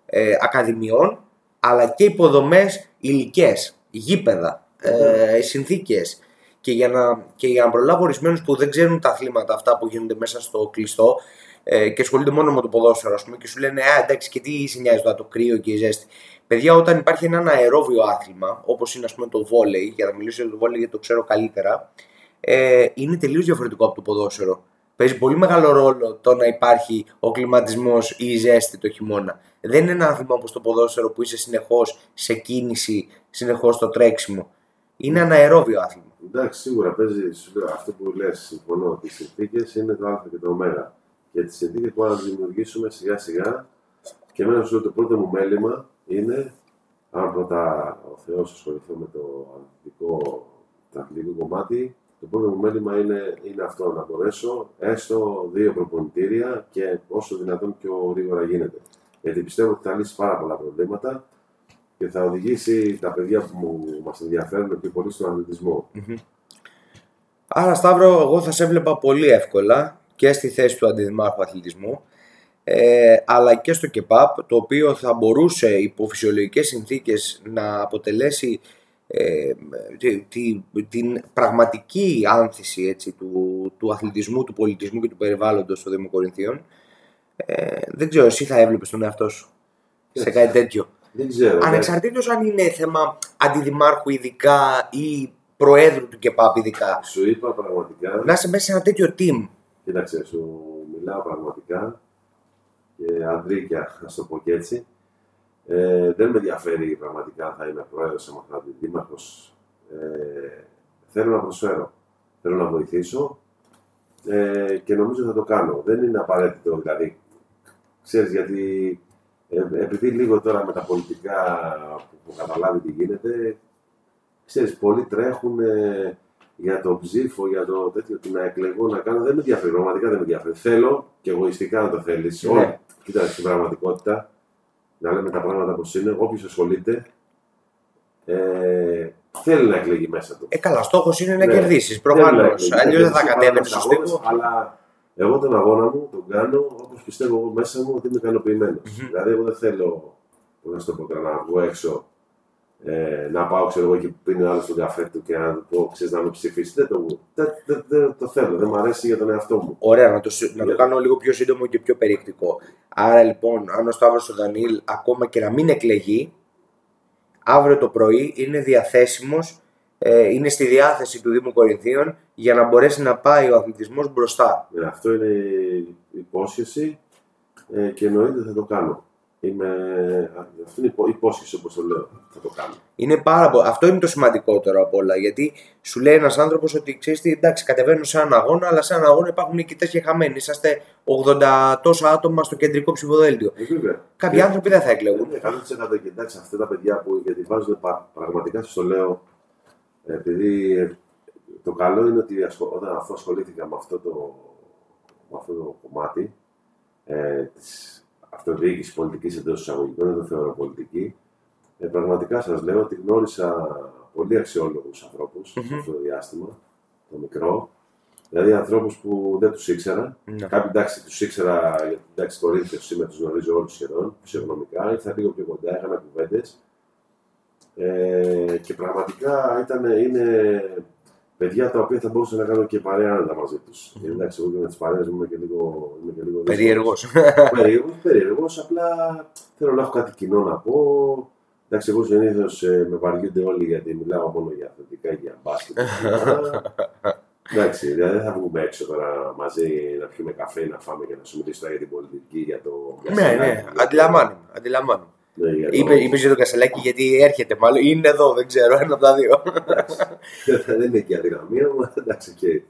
ε, ακαδημιών αλλά και υποδομές υλικέ, γήπεδα, ε, συνθήκες. Και για, να, και για να προλάβω ορισμένους που δεν ξέρουν τα αθλήματα αυτά που γίνονται μέσα στο κλειστό ε, και ασχολούνται μόνο με το ποδόσφαιρο, ας πούμε, και σου λένε Α, εντάξει, και τι σε νοιάζει το κρύο και η ζέστη. Παιδιά, όταν υπάρχει ένα αερόβιο άθλημα, όπως είναι ας πούμε, το βόλεϊ, για να μιλήσω για το βόλεϊ γιατί το ξέρω καλύτερα, ε, είναι τελείως διαφορετικό από το ποδόσφαιρο. Παίζει πολύ μεγάλο ρόλο το να υπάρχει ο κλιματισμός ή η ζέστη το χειμώνα. Δεν είναι ένα άθλημα όπως το ποδόσφαιρο που είσαι συνεχώς σε κίνηση, συνεχώς στο τρέξιμο. Είναι ένα αερόβιο άθλημα. Εντάξει, σίγουρα παίζει αυτό που λες. Συμφωνώ ότι οι συνθήκες είναι το Α και το Ω για τις συνθήκες που να δημιουργήσουμε σιγά σιγά. Και εμένα σου το πρώτο μου μέλημα είναι, αν πρώτα ο Θεός ασχοληθώ με το αθλητικό, το αθλητικό κομμάτι, το πρώτο μου μέλημα είναι, είναι αυτό, να μπορέσω έστω δύο προπονητήρια και όσο δυνατόν πιο γρήγορα γίνεται. Γιατί πιστεύω ότι θα λύσει πάρα πολλά προβλήματα και θα οδηγήσει τα παιδιά που μας ενδιαφέρουν πιο πολύ στον αθλητισμό. Mm-hmm. Άρα, Σταύρο, εγώ θα σε έβλεπα πολύ εύκολα και στη θέση του αντιδημάρχου αθλητισμού ε, αλλά και στο ΚΕΠΑΠ το οποίο θα μπορούσε υπό φυσιολογικές συνθήκες να αποτελέσει ε, τη, την πραγματική άνθηση έτσι, του, του αθλητισμού, του πολιτισμού και του περιβάλλοντος στο Δήμο Κορινθίων. Ε, δεν ξέρω, εσύ θα έβλεπες τον εαυτό σου σε κάτι τέτοιο. Δεν ξέρω. ναι. Ανεξαρτήτως αν είναι θέμα αντιδημάρχου ειδικά ή προέδρου του ΚΕΠΑΠ ειδικά. Σου είπα πραγματικά. Να είσαι μέσα σε ένα τέτοιο team. Κοίταξε, σου μιλάω πραγματικά και αντρίκια, να το πω και έτσι. Ε, δεν με ενδιαφέρει πραγματικά αν θα είμαι πρόεδρος, αν θα είμαι δήμαρχος. Ε, θέλω να προσφέρω. Θέλω να βοηθήσω ε, και νομίζω θα το κάνω. Δεν είναι απαραίτητο, δηλαδή, ξέρεις, γιατί ε, επειδή λίγο τώρα με τα πολιτικά που, που καταλάβει τι γίνεται, ξέρεις, πολλοί τρέχουν ε, για το ψήφο, για το τέτοιο, τι να εκλεγώ, να κάνω. Δεν με ενδιαφέρει, πραγματικά δεν με ενδιαφέρει. Θέλω και εγωιστικά να το θέλεις. Ναι. Ναι. Κοίτα, στην πραγματικότητα, να λέμε τα πράγματα όπως είναι, όποιος ασχολείται, ε, θέλει να εκλεγεί μέσα του. Ε, καλά, στόχος είναι να Ναι. κερδίσεις, Θέλει να προφανώς. εκλεγεί. Αλλιώς δεν θα Φυσικά, κατέβαινες στους στο αγώνες, στίβο. Αλλά εγώ τον αγώνα μου τον κάνω όπως πιστεύω εγώ μέσα μου ότι είμαι ικανοποιημένος. Μμμ. Δηλαδή, εγώ δεν θέλω, πώς να σου το πω τώρα, να βγω έξω ε, να πάω, ξέρω εγώ, εκεί που πίνει ο άλλο τον καφέ του και να του πω, ξέρεις να με ψηφίσει. Δεν το, δεν, δεν, δεν το θέλω, δεν μου αρέσει για τον εαυτό μου. Ωραία, να το, συ- να το Ναι. κάνω λίγο πιο σύντομο και πιο περιεκτικό. Άρα λοιπόν, αν ο Σταύρος ο Δανίλ ακόμα και να μην εκλεγεί, αύριο το πρωί είναι διαθέσιμος, ε, είναι στη διάθεση του Δήμου Κορινθίων για να μπορέσει να πάει ο αθλητισμός μπροστά. Ε, αυτό είναι υπόσχεση ε, και εννοείται θα το κάνω. Είμαι, αυτό είναι υπό- υπόσχεση όπως το λέω, θα το κάνω. Είναι πάρα πο- Αυτό είναι το σημαντικότερο από όλα. Γιατί σου λέει ένας άνθρωπος ότι ξέρεις τι, εντάξει, κατεβαίνω σε έναν αγώνα, αλλά σε έναν αγώνα υπάρχουν νικητέ και χαμένοι. Είσαστε 80 τόσα άτομα στο κεντρικό ψηφοδέλτιο. Ε, βέβαια. Κάποιοι Και- άνθρωποι δεν θα εκλεγούν. Ναι, 100% και εντάξει, αυτά τα παιδιά που γιατί βάζουν πα- πραγματικά σας το λέω, επειδή ε, το καλό είναι ότι ασχο- όταν αφού ασχολήθηκα με αυτό το, με αυτό το κομμάτι ε, της αυτοδιοίκησης πολιτικής εντός εισαγωγικών, δεν το θεωρώ πολιτική, ε, πραγματικά σας λέω ότι γνώρισα πολύ αξιόλογους ανθρώπους Μμμ. αυτό το διάστημα, το μικρό, δηλαδή ανθρώπους που δεν τους ήξερα, Ναι. Κάποιοι εντάξει τους ήξερα, γιατί εντάξει Κορίνθιο σήμερα τους γνωρίζω όλους σχεδόν, φυσιογνωμικά. Ήρθα λίγο πιο κοντά, έκανα κουβέντες. Ε, και πραγματικά ήταν, είναι παιδιά τα οποία θα μπορούσα να κάνω και παρέα άνετα μαζί του. Γιατί εντάξει, εγώ και με τι παρέε μου είμαι και λίγο. Είμαι και λίγο Περίεργος. Περίεργος, περίεργος, απλά θέλω να έχω κάτι κοινό να πω. Εντάξει, εγώ συνήθως ε, με βαριούνται όλοι γιατί μιλάω μόνο για αθλητικά και για μπάσκετ. Εντάξει, δηλαδή δεν θα βγούμε έξω τώρα μαζί να πιούμε καφέ, να φάμε και να σου μιλήσω τώρα για την πολιτική, για το. ναι, ναι, αντιλαμβάνομαι. Αντιλαμβάνομαι. Ναι, για το- Είπε, είπες για τον Κασελάκη γιατί έρχεται μάλλον. Είναι εδώ, δεν ξέρω, ένα από τα δύο. δεν είναι και η αδυναμία μου, αλλά εντάξει, και.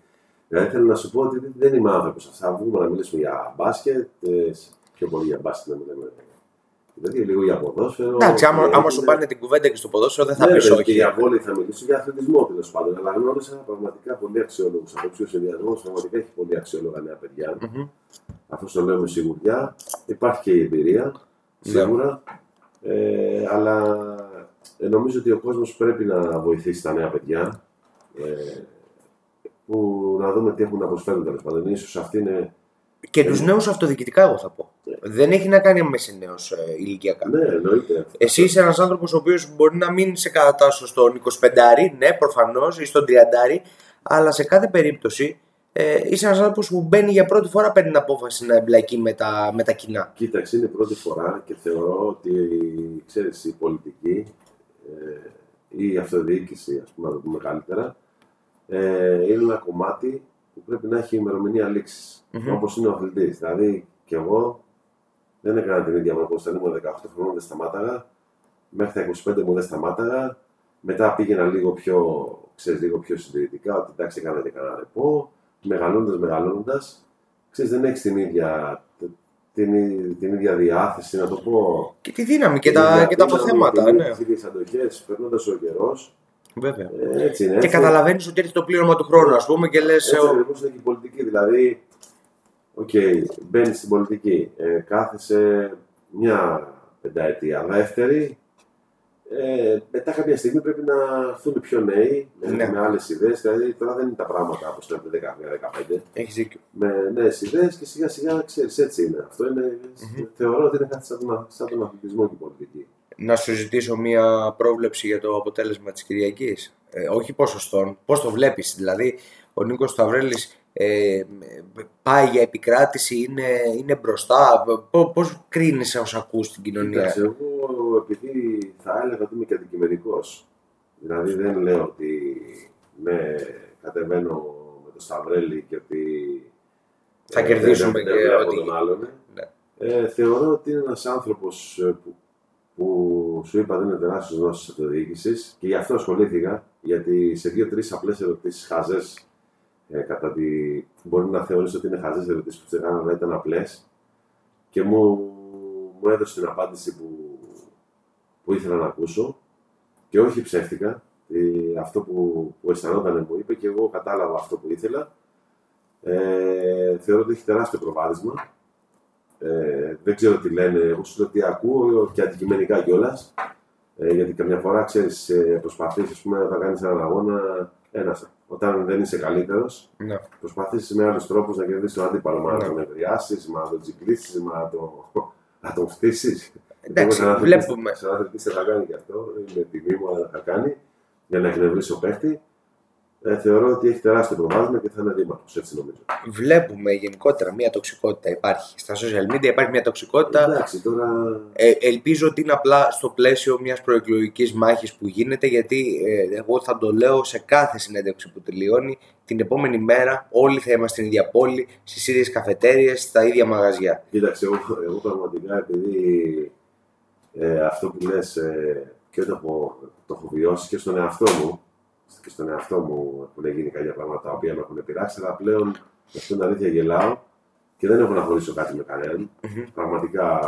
Δηλαδή θέλω να σου πω ότι δεν είμαι άνθρωπος. Θα βγούμε να μιλήσουμε για μπάσκετ, ε, πιο πολύ για μπάσκετ να μιλάμε. Δηλαδή λίγο για ποδόσφαιρο. Εντάξει, άμα, και άμα σου είναι- πάνε την κουβέντα και στο ποδόσφαιρο δεν θα Ναι, πεις βέβαια, όχι. Και για βόλεϊ θα μιλήσω για αθλητισμό τέλος πάντων. Αλλά γνώρισα πραγματικά πολύ αξιόλογους ανθρώπους. Ο συνδυασμό πραγματικά έχει πολύ αξιόλογα νέα παιδιά. Μμμ. Αυτό το λέω με σιγουριά. Υπάρχει και η εμπειρία, Ναι. σίγουρα. Ε, αλλά ε, νομίζω ότι ο κόσμος πρέπει να βοηθήσει τα νέα παιδιά. Ε, που να δούμε τι έχουν να προσφέρουν τέλος πάντων. Ίσως αυτή είναι. Και τους νέους αυτοδιοικητικά, εγώ θα πω. Δεν έχει να κάνει με σε νέου ε, ηλικιακά. Ναι, εννοείται. Εσύ είσαι ένας άνθρωπος ο οποίος μπορεί να μην σε κατατάσσω στον 25, ναι, προφανώς, ή στον 30, αλλά σε κάθε περίπτωση ε, είσαι ένας άνθρωπος που μπαίνει για πρώτη φορά, παίρνει την απόφαση να εμπλακεί με τα, με τα κοινά. Κοίταξε, είναι η πρώτη φορά και θεωρώ ότι ξέρεις, η πολιτική ε, ή η αυτοδιοίκηση, ας πούμε, να το πούμε καλύτερα, ε, είναι ένα κομμάτι που πρέπει να έχει ημερομηνία λήξης, Μμμ. όπως είναι ο αθλητής. Δηλαδή, και εγώ δεν έκανα την ίδια προπόνηση. Όταν ήμουν 18 χρονών δεν σταμάταγα, μέχρι τα 25 μου δεν σταμάταγα, μετά πήγαινα λίγο πιο, ξέρεις, λίγο πιο συντηρητικά, ότι εντάξει έκανα και κανένα ρεπό, μεγαλώνοντας, μεγαλώνοντας, ξέρεις, δεν έχεις την ίδια, την, ί- την ίδια διάθεση, να το πω. Και τη δύναμη και την τα, ίδια και τα δύναμη, αποθέματα, την- ναι. Τις ίδιες αντοχές, περνώντας ο καιρός, Βέβαια. ε, έτσι είναι. Και έτσι. καταλαβαίνεις ότι έρχεται το πλήρωμα του χρόνου, ας πούμε, και λες. Έτσι ακριβώς είναι και η πολιτική. Δηλαδή, οκ, μπαίνεις στην πολιτική, ε, κάθεσαι μια πενταετία. Δεύτερη, ε, μετά κάποια στιγμή πρέπει να έρθουν πιο νέοι, με, Ναι. με άλλες ιδέες. Δηλαδή, τώρα δεν είναι τα πράγματα όπως ήταν πριν 10-15. Έχεις δίκιο. Με νέες ιδέες και σιγά σιγά ξέρεις, έτσι είναι. Αυτό είναι, θεωρώ ότι είναι κάτι σαν τον, σαν τον αθλητισμό και η πολιτική. να σου ζητήσω μία πρόβλεψη για το αποτέλεσμα της Κυριακής. Ε, όχι ποσοστών, πώς το βλέπεις. Δηλαδή, ο Νίκος Σταυρέλης ε, πάει για επικράτηση, είναι, είναι μπροστά. Πώς κρίνεις όσα ακούς στην κοινωνία; Κοίταξε, εγώ επειδή θα έλεγα ότι είμαι και αντικειμενικός. Δηλαδή δεν λέω ότι με κατεβαίνω με το Σταυρέλη και ότι θα ε, κερδίσουμε και ότι... τον άλλον. Ναι. Ε, θεωρώ ότι είναι ένας άνθρωπος ε, που που σου είπα δεν είναι τεράστιος γνώση αυτοδιοίκησης και γι' αυτό ασχολήθηκα, γιατί σε δύο-τρεις απλές ερωτήσεις χαζές, ε, κατά τη... μπορεί να θεωρήσει ότι είναι χαζές ερωτήσεις που σε έκανα, αλλά ήταν απλές και μου, μου έδωσε την απάντηση που, που ήθελα να ακούσω και όχι ψεύτικα. Ε, αυτό που, που αισθανόταν μου είπε και εγώ κατάλαβα αυτό που ήθελα. Ε, θεωρώ ότι έχει τεράστιο προβάδισμα ε, δεν ξέρω τι λένε, εγώ σου λέω τι ακούω και αντικειμενικά κιόλας. Ε, γιατί καμιά φορά ξέρεις, ε, προσπαθείς να κάνεις έναν αγώνα. Ένας, όταν δεν είσαι καλύτερος, ναι. προσπαθείς με άλλους τρόπους να κερδίσεις τον αντίπαλο. Ναι. να τον ευρεάσει, να τον τσικλίσει, να, το, να τον φτύσει. Εντάξει, βλέπουμε. Σε έναν θα κάνει και αυτό. Είναι τιμή μου, αλλά θα κάνει για να εκνευρίσει ο παίχτη ε, θεωρώ ότι έχει τεράστιο προβάδισμα και θα είναι δήμαρχο. Έτσι νομίζω. Βλέπουμε γενικότερα μια τοξικότητα υπάρχει. Στα social media υπάρχει μια τοξικότητα. Εντάξει, τώρα... ε, ελπίζω ότι είναι απλά στο πλαίσιο μιας προεκλογικής μάχης που γίνεται, γιατί ε, εγώ θα το λέω σε κάθε συνέντευξη που τελειώνει. Την επόμενη μέρα όλοι θα είμαστε στην ίδια πόλη, στις ίδιες καφετέρειε, στα ίδια μαγαζιά. Κοίταξε, εγώ, εγώ πραγματικά επειδή ε, αυτό που λες ε, και το έχω, το έχω βιώσει και στον εαυτό μου, και στον εαυτό μου έχουν γίνει κάποια πράγματα τα οποία με έχουν επηρεάσει, αλλά πλέον με αυτήν την αλήθεια γελάω και δεν έχω να χωρίσω κάτι με κανέναν. Mm-hmm. Πραγματικά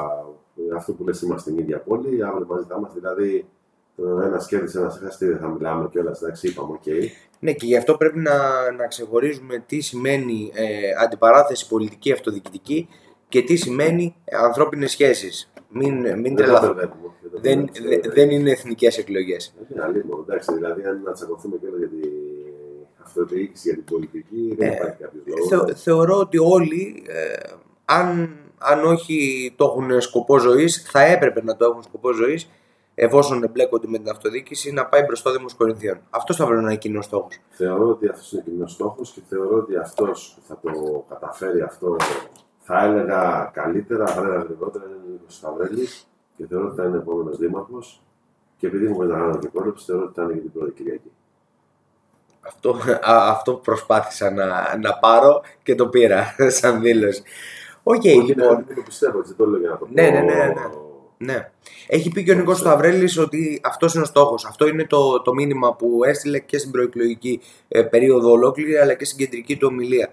αυτό που λες είμαστε στην ίδια πόλη, αύριο μαζί θα είμαστε. Δηλαδή το ένα κέρδισε, ένα έχασε, δεν θα μιλάμε και όλα εντάξει, είπαμε, OK. Okay. Ναι, και γι' αυτό πρέπει να, να ξεχωρίζουμε τι σημαίνει ε, αντιπαράθεση πολιτική αυτοδιοικητική και τι σημαίνει ε, ανθρώπινες σχέσεις. Μην, μην τρελαθούμε. Δεν, δεν είναι εθνικές εκλογές. Είναι αλήθεια. Εντάξει, δηλαδή, αν να τσακωθούμε και για την αυτοδιοίκηση, για την πολιτική, δεν ε, υπάρχει κάποιος λόγος. θεωρώ ότι όλοι, ε, αν, αν όχι το έχουν σκοπό ζωής, θα έπρεπε να το έχουν σκοπό ζωής, εφόσον εμπλέκονται με την αυτοδιοίκηση, να πάει μπροστά Δήμος Κορινθίων. Αυτός θα πρέπει να είναι κοινό στόχος. Θεωρώ ότι αυτός είναι κοινός στόχος και θεωρώ ότι αυτός που θα το καταφέρει αυτό θα έλεγα καλύτερα, θα έλεγα γρηγορότερα είναι ο Νίκος Σταυρέλης και θεωρώ ότι θα είναι επόμενος δήμαρχος. Και επειδή μου μεταγράψει την πρόληψη, θεωρώ ότι θα είναι και την πρώτη Κυριακή. Αυτό, α, αυτό προσπάθησα να, να πάρω και το πήρα σαν δήλωση. OK, okay, λοιπόν. Ναι, το πιστεύω, έτσι το λέω για να το ναι, πω. Ναι, ναι, ναι. ναι. Έχει πει και ο Νίκος Σταυρέλης ότι αυτός είναι ο στόχος. Αυτό είναι το, το μήνυμα που έστειλε και στην προεκλογική ε, περίοδο ολόκληρη αλλά και στην κεντρική του ομιλία.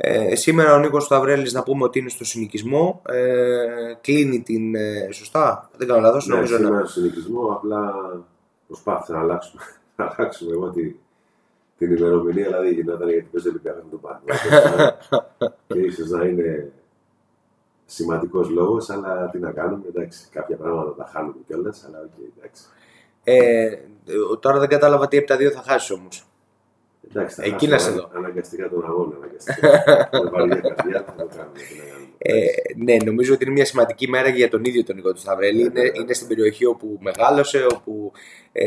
Ε, σήμερα ο Νίκος Σταυρέλης να πούμε ότι είναι στο συνοικισμό, ε, κλείνει την... Ε, σωστά, δεν κάνω λάθος, ναι, νομίζω. Ναι, σήμερα στο συνοικισμό, απλά προσπάθησα να αλλάξουμε, να αλλάξουμε εγώ τη, την ημερομηνία, δηλαδή γινόταν γιατί παίζει Ολυμπιακός με τον ΠΑΟ. και ίσως να είναι σημαντικός λόγος, αλλά τι να κάνουμε, εντάξει, κάποια πράγματα τα χάνουμε κιόλας, αλλά OK, okay, εντάξει. Ε, τώρα δεν κατάλαβα τι από τα δύο θα χάσεις όμως. Εντάξει, θα Εκεί να σε δω. Αναγκαστικά τον αγώνα. Αναγκαστικά. καρδιά, θα το κάνουμε. Ε, ναι, νομίζω ότι είναι μια σημαντική μέρα για τον ίδιο τον Νικό του Σταυρέλη. Είναι, ναι. είναι στην περιοχή όπου μεγάλωσε, όπου ε,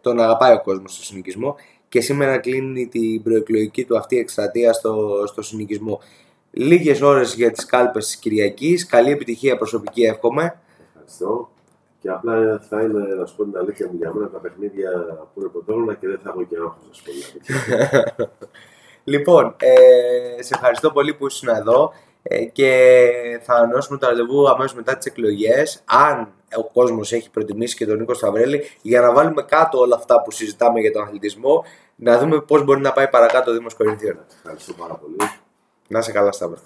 τον αγαπάει ο κόσμος στο συνοικισμό και σήμερα κλείνει την προεκλογική του αυτή εκστρατεία στο, στο συνοικισμό. Λίγες ώρες για τις κάλπες της Κυριακής. Καλή επιτυχία προσωπική, εύχομαι. Ευχαριστώ. Και απλά θα είναι, να σου πω την αλήθεια μου για μένα, τα παιχνίδια που είναι πρωτόγνωρα και δεν θα έχω και άγχος, να σου πω. λοιπόν, ε, σε ευχαριστώ πολύ που ήσουν εδώ ε, και θα ανανεώσουμε το ραντεβού αμέσως μετά τις εκλογές. Αν ο κόσμος έχει προτιμήσει και τον Νίκο Σταυρέλη, για να βάλουμε κάτω όλα αυτά που συζητάμε για τον αθλητισμό, να δούμε πώς μπορεί να πάει παρακάτω ο Δήμος Κορινθίων. Ευχαριστώ πάρα πολύ. Να σε καλά, Σταύρο.